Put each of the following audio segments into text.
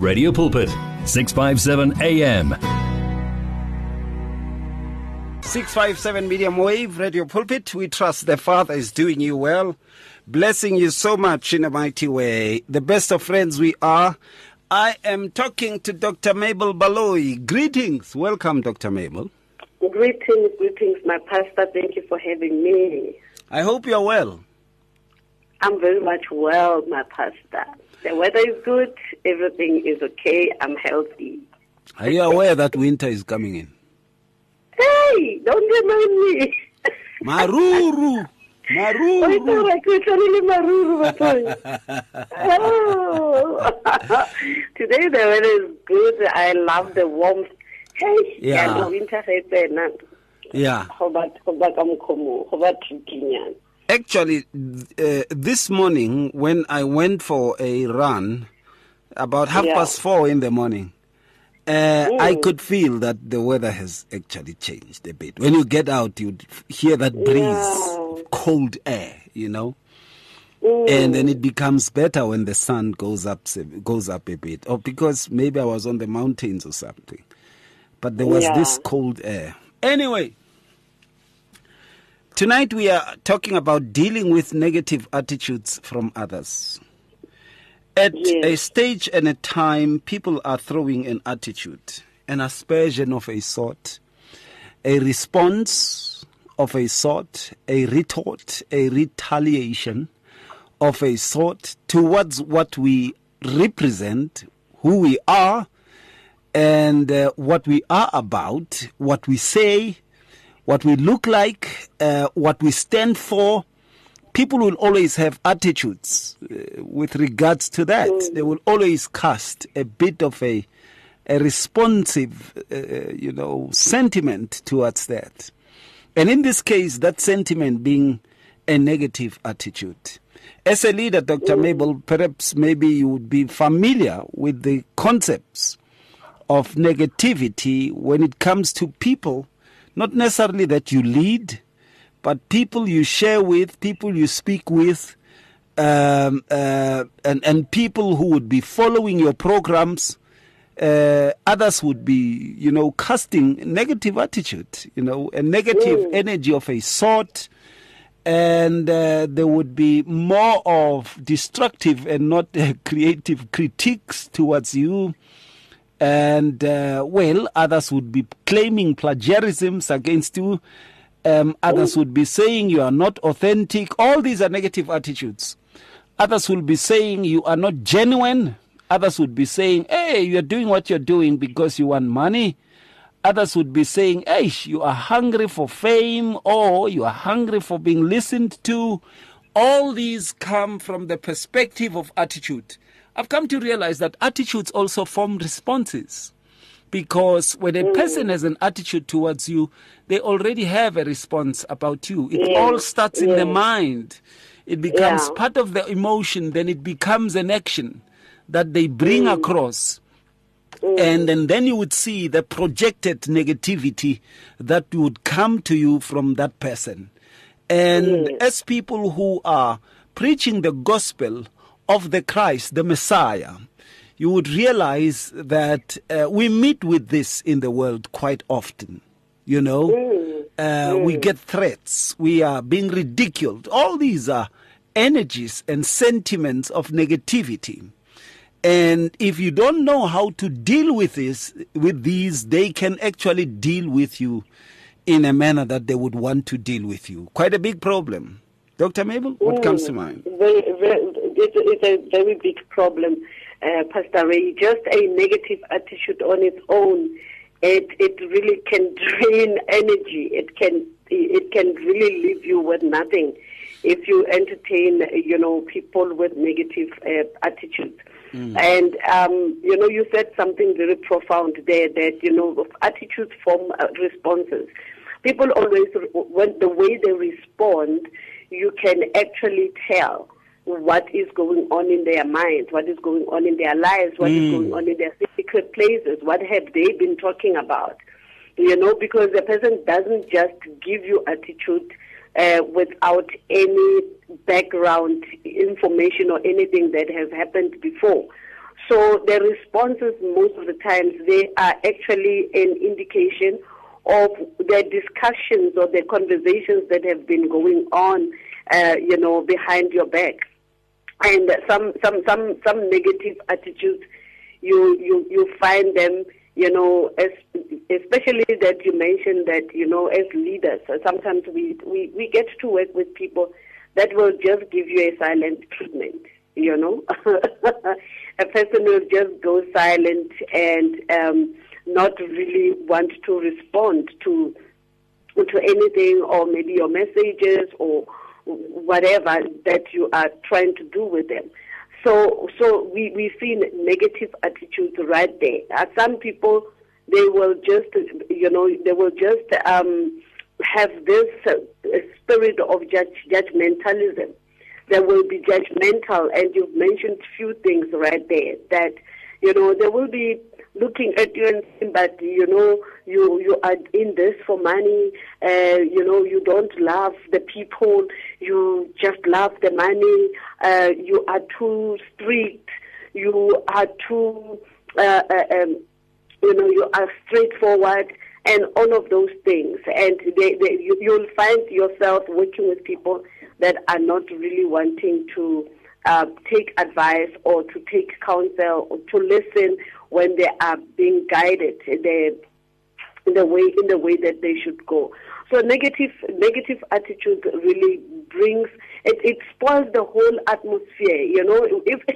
Radio Pulpit, 657 AM. 657 medium wave radio pulpit we trust the father is doing you well blessing you so much in a mighty way the best of friends we are i am talking to dr mabel baloyi greetings welcome dr mabel Greetings, greetings, my pastor. Thank you for having me. i hope you're well I'm very much well, my pastor. The weather is good. Everything is okay. I'm healthy. are you aware that winter is coming in Hey, don't remind me. maruru maruru like we're totally maruru, Batoy. Oh. Today the weather is good. I love the warmth. Hey, Yeah. and the winter yeah How about how about Kamkomo? How about Trikinyana? Actually, uh, this morning when I went for a run, about half Yeah. past four in the morning, uh, I could feel that the weather has actually changed a bit. When you get out, you hear that breeze, Yeah. cold air, you know, and then it becomes better when the sun goes up, goes up a bit, or because maybe I was on the mountains or something. But there was Yeah. this cold air. Anyway, Tonight we are talking about dealing with negative attitudes from others. At Yes. a stage and a time, people are throwing an attitude, an aspersion of a sort, a response of a sort, a retort, a retaliation of a sort towards what we represent, who we are, and uh, what we are about, what we say, what we look like, uh, what we stand for. People will always have attitudes uh, with regards to that. They will always cast a bit of a a responsive, uh, you know, sentiment towards that. And in this case, that sentiment being a negative attitude. As a leader, Dr. Mabel, perhaps maybe you would be familiar with the concepts of negativity when it comes to people, not necessarily that you lead, but people you share with, people you speak with, um, uh, and, and people who would be following your programs. Uh, others would be, you know, casting negative attitude, you know, a negative energy of a sort, and uh, there would be more of destructive and not uh, creative critiques towards you and uh, well, others would be claiming plagiarisms against you. Um, others would be saying you are not authentic. All these are negative attitudes. Others will be saying you are not genuine. Others would be saying, hey, you're doing what you're doing because you want money. Others would be saying, hey, you are hungry for fame or you are hungry for being listened to. All these come from the perspective of attitude. I've come to realize that attitudes also form responses. Because when a person mm. has an attitude towards you, they already have a response about you. It Yeah, all starts in the mind. It becomes Yeah. part of the emotion, then it becomes an action that they bring mm. across. Mm. And, and then you would see the projected negativity that would come to you from that person. And as people who are preaching the gospel of the Christ, the Messiah, you would realize that uh, we meet with this in the world quite often. You know, uh, we get threats, we are being ridiculed. All these are energies and sentiments of negativity. And if you don't know how to deal with this, with these, they can actually deal with you in a manner that they would want to deal with you. Quite a big problem. Dr. Mabel, what comes to mind? Very, very, it's, it's a very big problem, uh, Pastor Ray. Just a negative attitude on its own, it it really can drain energy. It can it can really leave you with nothing if you entertain, you know, people with negative uh, attitudes. And um, you know, you said something very profound there. That you know, attitudes form uh, responses. People always, when the way they respond, you can actually tell what is going on in their minds, what is going on in their lives, what is going on in their secret places, what have they been talking about. You know, because the person doesn't just give you attitude uh, without any background information or anything that has happened before. So the responses most of the times they are actually an indication of the discussions or the conversations that have been going on, uh, you know, behind your back, and some some some some negative attitudes. You you you find them, you know, as, especially that you mentioned that you know as leaders. Sometimes we we we get to work with people that will just give you a silent treatment. You know, a person will just go silent and. Um, not really want to respond to to anything or maybe your messages or whatever that you are trying to do with them. So so we, we see negative attitudes right there. Uh, some people they will just you know they will just um, have this uh, spirit of judge, judgmentalism. They will be judgmental, and you've mentioned few things right there that you know there will be looking at you and saying, but you know, you you are in this for money. Uh, you know, you don't love the people. You just love the money. Uh, you are too strict. You are too, uh, uh, um, you know, you are straightforward. And all of those things, and they, they, you, you'll find yourself working with people that are not really wanting to uh, take advice or to take counsel or to listen when they are being guided the, the way in the way that they should go. So negative negative attitude really brings it, it spoils the whole atmosphere. You know, if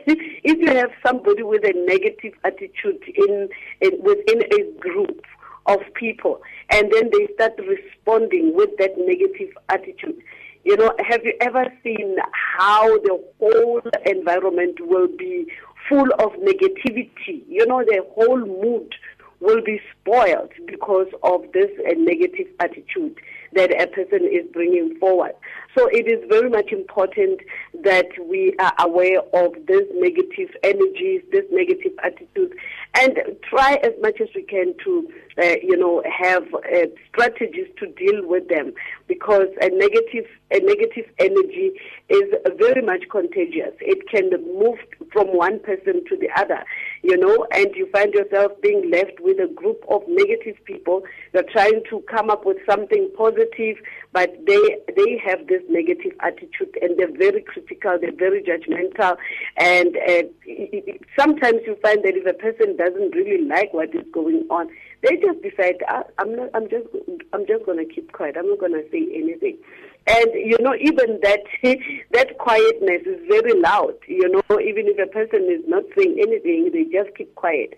if you have somebody with a negative attitude in, in within a group of people, and then they start responding with that negative attitude. You know, have you ever seen how the whole environment will be full of negativity. You know, their whole mood will be spoiled because of this uh, negative attitude that a person is bringing forward. So it is very much important that we are aware of these negative energies, these negative attitudes, and try as much as we can to, uh, you know, have uh, strategies to deal with them because a negative, a negative energy is very much contagious. It can move from one person to the other, you know, and you find yourself being left with a group of negative people. You're trying to come up with something positive, but they they have this negative attitude and they're very critical, they're very judgmental, and uh, sometimes you find that if a person doesn't really like what is going on, they just decide, ah, I'm not, I'm just, I'm just going to keep quiet. I'm not going to say anything. And you know, even that that quietness is very loud. You know, even if a person is not saying anything, they just keep quiet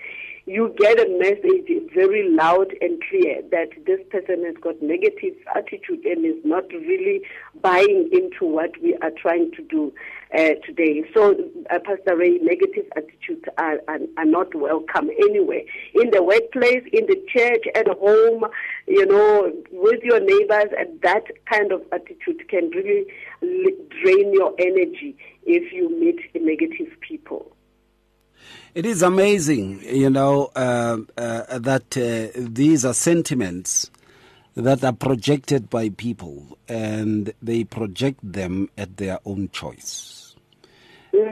you get a message very loud and clear that this person has got negative attitude and is not really buying into what we are trying to do uh, today. So, uh, Pastor Ray, negative attitudes are, are, are not welcome anywhere. In the workplace, in the church, at home, you know, with your neighbors, and that kind of attitude can really drain your energy if you meet negative people. It is amazing, you know, uh, uh, that uh, these are sentiments that are projected by people and they project them at their own choice.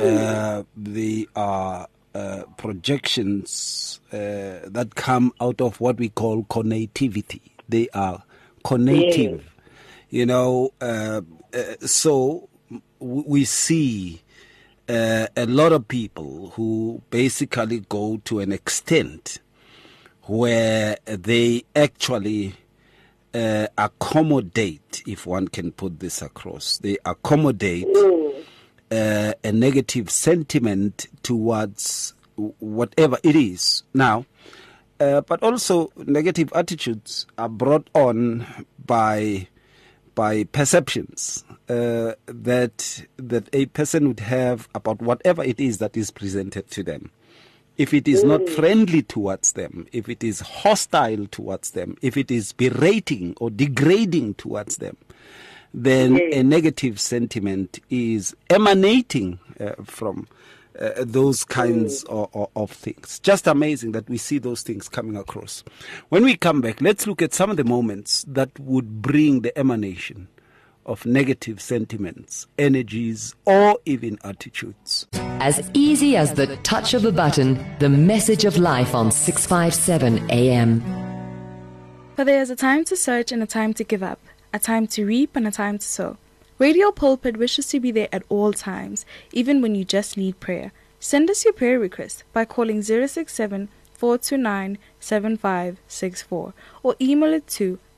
Uh, they are uh, projections uh, that come out of what we call conativity. They are conative, you know, so we see uh, a lot of people who basically go to an extent where they actually uh, accommodate, if one can put this across, they accommodate uh, a negative sentiment towards whatever it is. Now, uh, but also negative attitudes are brought on by by perceptions uh, that that a person would have about whatever it is that is presented to them. If it is not mm. friendly towards them, if it is hostile towards them, if it is berating or degrading towards them, then a negative sentiment is emanating uh, from uh, those kinds mm. of, of, things. Just amazing that we see those things coming across. When we come back, let's look at some of the moments that would bring the emanation of negative sentiments, energies, or even attitudes. As easy as the touch of a button, the message of life on 657 AM. For there is a time to search and a time to give up, a time to reap and a time to sow. Radio Pulpit wishes to be there at all times, even when you just need prayer. Send us your prayer request by calling 067 429 7564 or email it to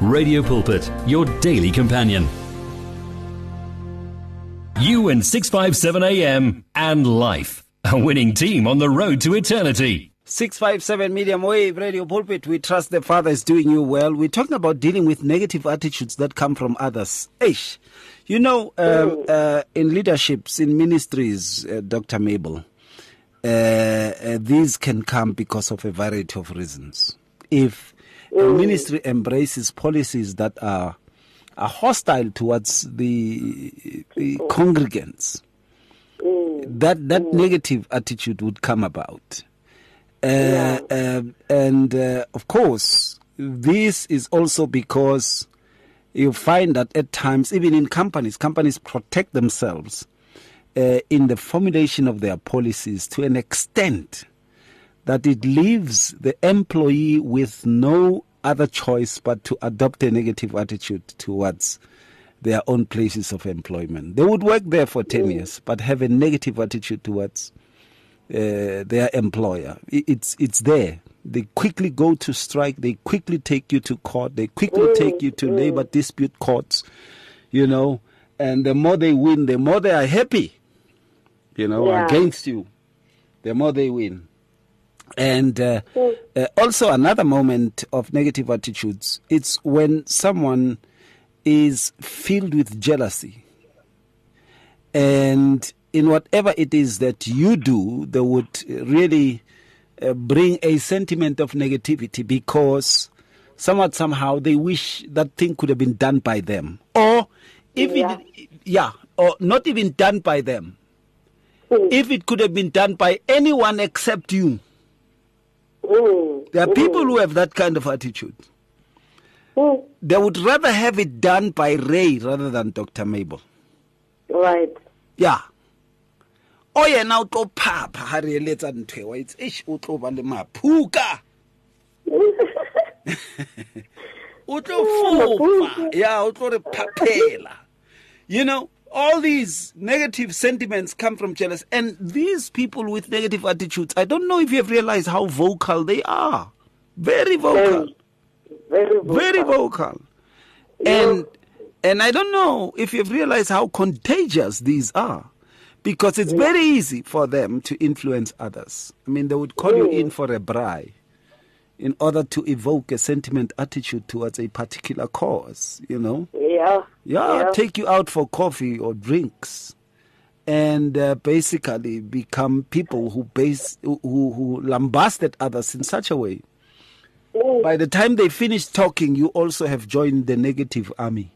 Radio Pulpit, your daily companion. You and 657 AM and life. A winning team on the road to eternity. 657 Medium Wave Radio Pulpit. We trust the Father is doing you well. We're talking about dealing with negative attitudes that come from others. Eish. You know, um, uh, in leaderships, in ministries, uh, Dr. Mabel, uh, uh, these can come because of a variety of reasons. If a ministry embraces policies that are are hostile towards the, the congregants, that that negative attitude would come about. Uh, um, and uh, of course, this is also because you find that at times, even in companies, companies protect themselves uh, in the formulation of their policies to an extent that it leaves the employee with no other choice but to adopt a negative attitude towards their own places of employment. They would work there for 10 mm. years but have a negative attitude towards uh, their employer. It's it's there. They quickly go to strike. They quickly take you to court. They quickly mm. take you to mm. labor dispute courts. You know, and the more they win, the more they are happy. You know, Yeah. against you, the more they win. And uh, uh, also another moment of negative attitudes. It's when someone is filled with jealousy and in whatever it is that you do, they would really uh, bring a sentiment of negativity because somewhat somehow they wish that thing could have been done by them, or if Yeah. it, yeah, or not even done by them. If it could have been done by anyone except you, Mm. there are people who have that kind of attitude. Mm. They would rather have it done by Ray rather than Dr. Mabel. Right. ya o yena o tlo phapha ga re eletsa ntho ewa its ish o tlo ba le maphuka o tlo fofa ya o tlo re phaphela you know all these negative sentiments come from jealous and these people with negative attitudes i don't know if you have realized how vocal they are very vocal Very, very, very vocal. And and I don't know if you've realized how contagious these are. Because it's very easy for them to influence others. I mean, they would call you in for a bribe in order to evoke a sentiment attitude towards a particular cause, you know? Yeah. Yeah, take you out for coffee or drinks, and uh, basically become people who base who, who lambasted others in such a way. By the time they finish talking, you also have joined the negative army.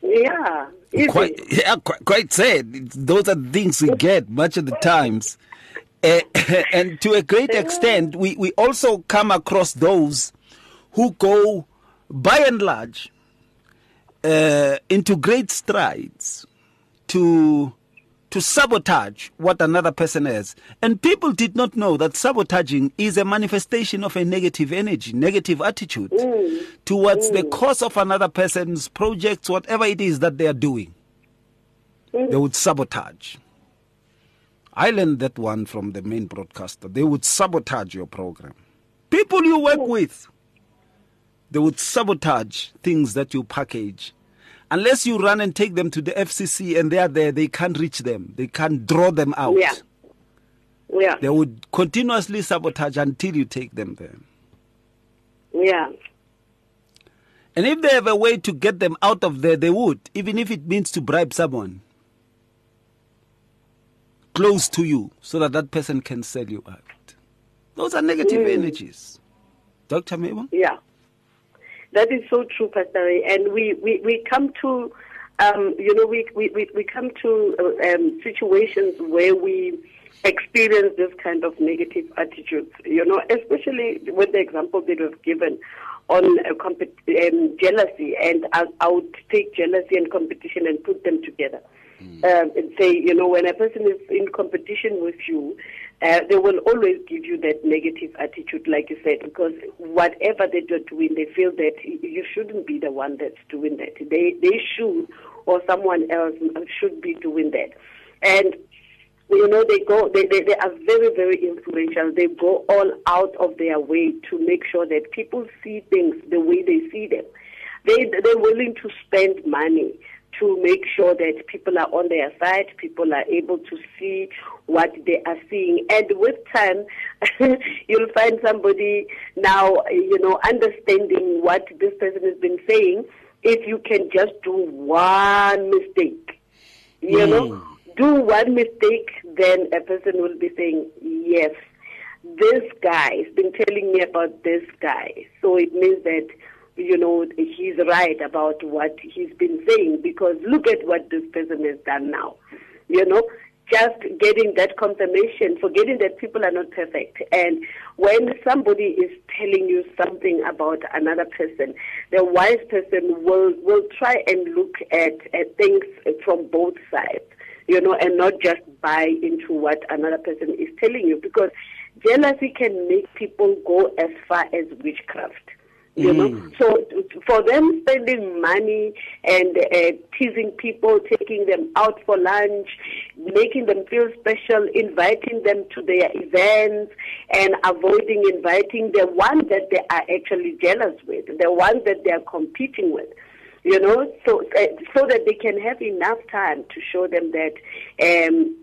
Yeah. Easy. Quite, yeah, quite, quite sad. It's- Those are the things we get much of the times. Uh, and to a great extent, we, we also come across those who go, by and large, uh, into great strides to to sabotage what another person has. And people did not know that sabotaging is a manifestation of a negative energy, negative attitude mm. towards the mm. cause of another person's projects, whatever it is that they are doing. Mm. They would sabotage. I learned that one from the main broadcaster. They would sabotage your program. People you work with, They would sabotage things that you package. Unless you run and take them to the FCC and they are there, they can't reach them. They can't draw them out. Yeah. Yeah. They would continuously sabotage until you take them there. Yeah. And if they have a way to get them out of there, they would, even if it means to bribe someone close to you so that that person can sell you out. Those are negative Mm. energies. Dr. Mabel? Yeah, that is so true, Pastor Ray. And we, we, we come to, um, you know, we, we, we, come to uh, um, situations where we experience this kind of negative attitudes, you know, especially with the example that was given on uh, compet- um, jealousy. And I, I would take jealousy and competition and put them together. Um, and say, you know, when a person is in competition with you, uh, they will always give you that negative attitude, like you said, because whatever they are doing, they feel that you shouldn't be the one that's doing that. They they should, or someone else should be doing that, and you know they go they, they, they are very very influential. They go all out of their way to make sure that people see things the way they see them. They they're willing to spend money to make sure that people are on their side people are able to see what they are seeing. And with time you'll find somebody now you know understanding what this person has been saying if you can just do one mistake. You know hmm. do one mistake, then a person will be saying, yes, this guy has been telling me about this guy. So it means that, you know, he's right about what he's been saying because look at what this person has done now. You know, just getting that confirmation, forgetting that people are not perfect. And when somebody is telling you something about another person, the wise person will, will try and look at, at things from both sides you know, and not just buy into what another person is telling you because jealousy can make people go as far as witchcraft. You know, so for them spending money and uh, teasing people, taking them out for lunch, making them feel special, inviting them to their events, and avoiding inviting the one that they are actually jealous with, the one that they are competing with you know, so uh, so that they can have enough time to show them that, um,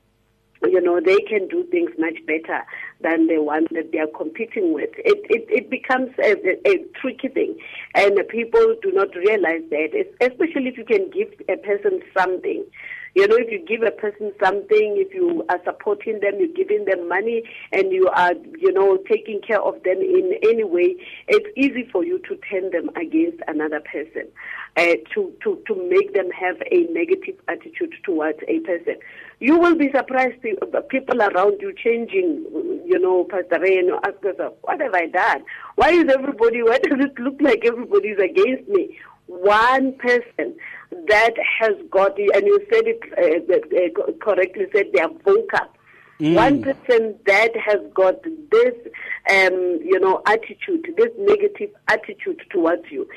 you know, they can do things much better than the one that they are competing with. It it, it becomes a, a, a tricky thing, and people do not realize that, especially if you can give a person something. You know, if you give a person something, if you are supporting them, you're giving them money, and you are, you know, taking care of them in any way, it's easy for you to turn them against another person, uh, to, to, to make them have a negative attitude towards a person. You will be surprised, people around you changing, you know, Pastor Ray, and ask yourself, what have I done? Why is everybody, why does it look like everybody's against me? One person that has got, and you said it uh, uh, correctly, said they are vocal. One person that has got this, um, you know, attitude, this negative attitude towards you,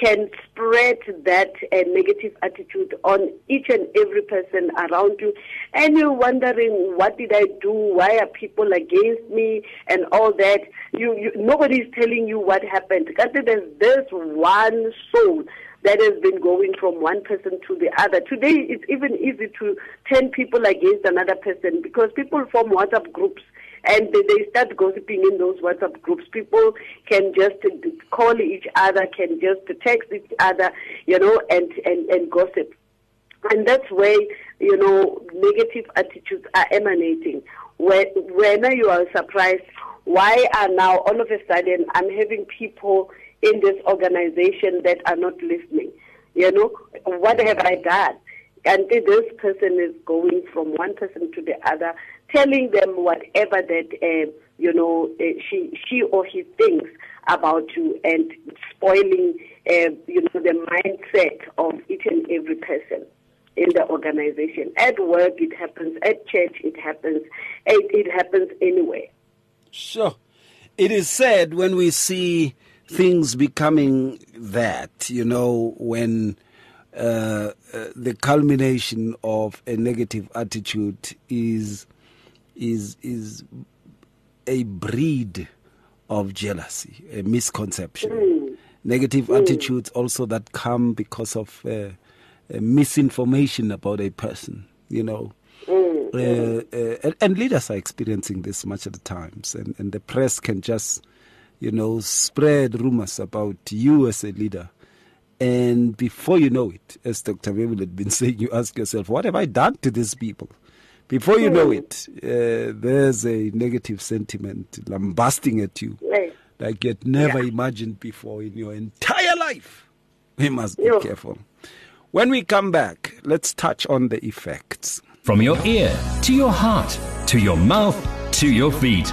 can spread that uh, negative attitude on each and every person around you, and you're wondering, what did I do? Why are people against me? And all that. You, you nobody is telling you what happened. Because there's this one soul that has been going from one person to the other. Today, it's even easy to turn people against another person because people form WhatsApp groups and they, start gossiping in those WhatsApp groups. People can just call each other, can just text each other, you know, and, and, and gossip. And that's where, you know, negative attitudes are emanating. When, when you are surprised, why are now all of a sudden I'm having people in this organization that are not listening. You know, what have I done? And this person is going from one person to the other, telling them whatever that uh, you know uh, she she or he thinks about you, and spoiling uh, you know the mindset of each and every person in the organization. At work, it happens. At church, it happens. It, it happens anywhere. Sure. It is sad when we see things becoming that, you know, when uh, uh, the culmination of a negative attitude is is is a breed of jealousy, a misconception. Negative attitudes also that come because of uh, uh, misinformation about a person, you know. Uh, uh, and, and leaders are experiencing this much at the times, and, and the press can just, you know, spread rumors about you as a leader. And before you know it, as Dr. Mabel had been saying, you ask yourself, what have I done to these people? Before you know it, uh, there's a negative sentiment lambasting at you like you'd never Yeah. imagined before in your entire life. We must be Yeah. careful. When we come back, let's touch on the effects. From your ear to your heart to your mouth to your feet.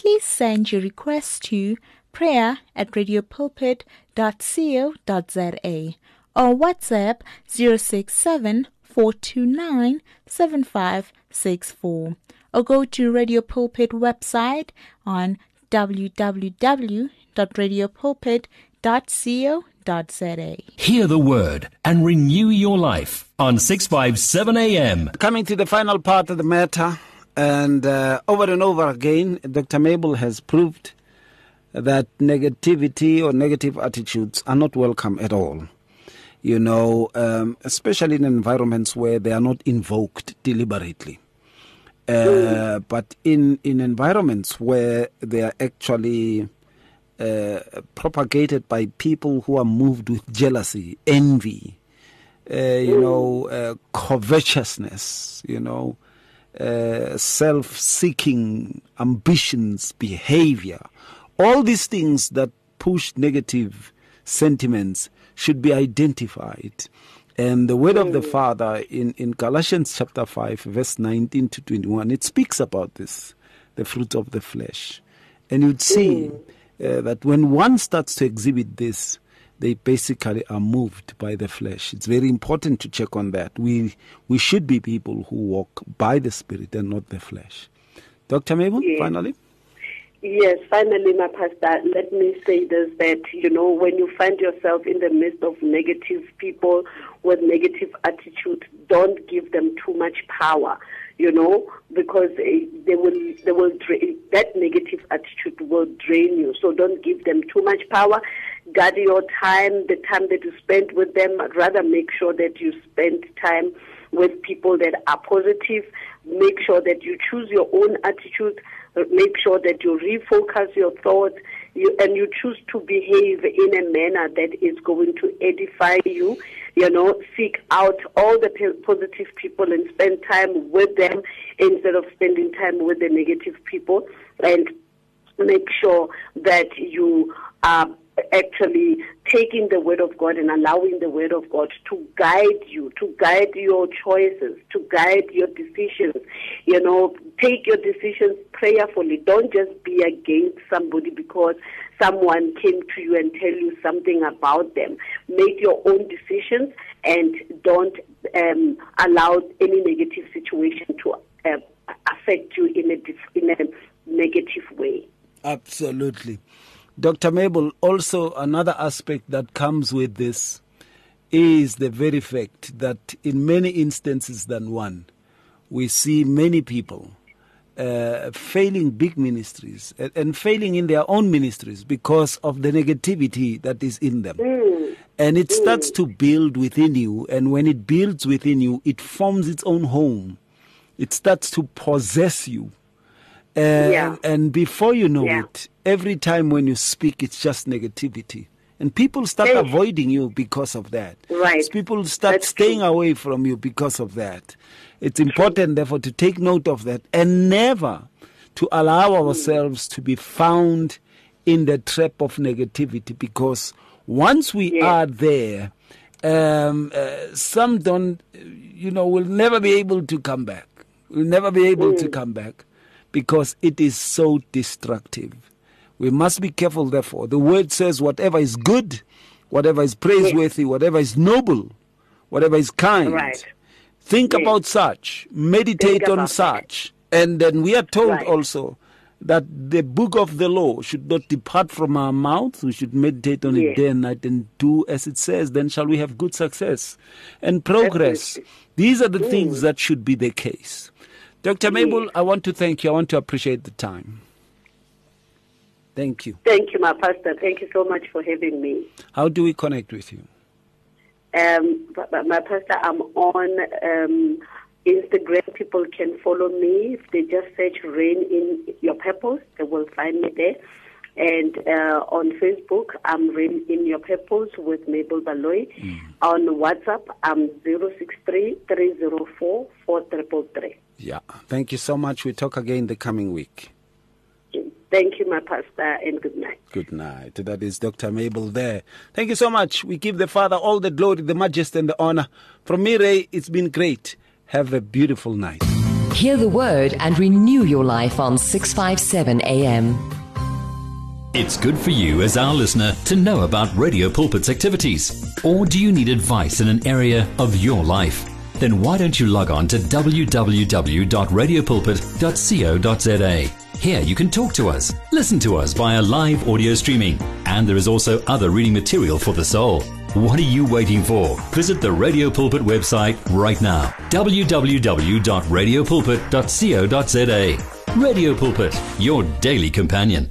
please send your request to prayer at radiopulpit.co.za or WhatsApp 067 429 7564 or go to Radio Pulpit website on www.radiopulpit.co.za. Hear the word and renew your life on 657 AM. Coming to the final part of the matter, and uh, over and over again, Dr. Mabel has proved that negativity or negative attitudes are not welcome at all. You know, um, especially in environments where they are not invoked deliberately. Uh, but in, in environments where they are actually uh, propagated by people who are moved with jealousy, envy, uh, you know, uh, covetousness, you know, uh, self seeking ambitions, behavior. All these things that push negative sentiments should be identified. And the word of the Father in, in Galatians chapter 5, verse 19 to 21, it speaks about this, the fruit of the flesh. And you'd see uh, that when one starts to exhibit this, they basically are moved by the flesh. It's very important to check on that. We we should be people who walk by the spirit and not the flesh. Dr. Mabel, Yes. finally. Yes, finally, my pastor, let me say this that, you know, when you find yourself in the midst of negative people with negative attitude, don't give them too much power, you know, because eh, they will, they will, dra- that negative attitude will drain you. So don't give them too much power. Guard your time, the time that you spend with them. Rather make sure that you spend time with people that are positive. Make sure that you choose your own attitude. Make sure that you refocus your thoughts you, and you choose to behave in a manner that is going to edify you. You know, seek out all the p- positive people and spend time with them instead of spending time with the negative people. And make sure that you are actually taking the word of God and allowing the word of God to guide you, to guide your choices, to guide your decisions. You know, take your decisions prayerfully. Don't just be against somebody because someone came to you and tell you something about them. Make your own decisions and don't um, allow any negative situation to uh, affect you in a, in a negative way. Absolutely. Dr. Mabel, also another aspect that comes with this is the very fact that in many instances than one, we see many people uh, failing big ministries and, and failing in their own ministries because of the negativity that is in them. And it starts to build within you, and when it builds within you, it forms its own home. It starts to possess you. And, Yeah. and before you know Yeah. it, every time when you speak, it's just negativity. And people start avoiding you because of that. Right. People start That's staying true. away from you because of that. It's important, therefore, to take note of that and never to allow ourselves to be found in the trap of negativity because once we are there, um, uh, some don't, you know, will never be able to come back. Will never be able to come back because it is so destructive. We must be careful, therefore. The word says, whatever is good, whatever is praiseworthy, whatever is noble, whatever is kind. Right. Think Yes. about such, meditate Think on such. And then we are told Right. also that the book of the law should not depart from our mouth. We should meditate on it day and night and do as it says. Then shall we have good success and progress. These are the things that should be the case. Dr. Mabel, I want to thank you. I want to appreciate the time. Thank you. Thank you, my pastor. Thank you so much for having me. How do we connect with you? Um, my pastor, I'm on um, Instagram. People can follow me if they just search "Rain in Your Purpose." They will find me there. And uh, on Facebook, I'm Rain in Your Purpose with Mabel Baloyi. On WhatsApp, I'm zero six three three zero four four triple three. Yeah. Thank you so much. We talk again the coming week. Thank you, my pastor, and good night. Good night. That is Dr. Mabel there. Thank you so much. We give the Father all the glory, the majesty, and the honor. From me, Ray, it's been great. Have a beautiful night. Hear the word and renew your life on 657 AM. It's good for you as our listener to know about Radio Pulpit's activities. Or do you need advice in an area of your life? Then why don't you log on to www.radiopulpit.co.za. Here you can talk to us, listen to us via live audio streaming, and there is also other reading material for the soul. What are you waiting for? Visit the Radio Pulpit website right now. www.radiopulpit.co.za. Radio Pulpit, your daily companion.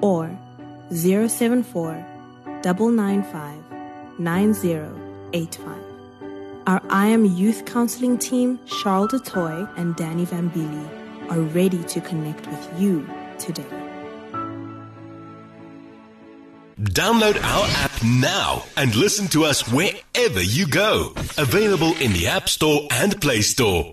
or 074 995 9085. Our I Am Youth Counseling team, Charles DeToy and Danny Vambili, are ready to connect with you today. Download our app now and listen to us wherever you go. Available in the App Store and Play Store.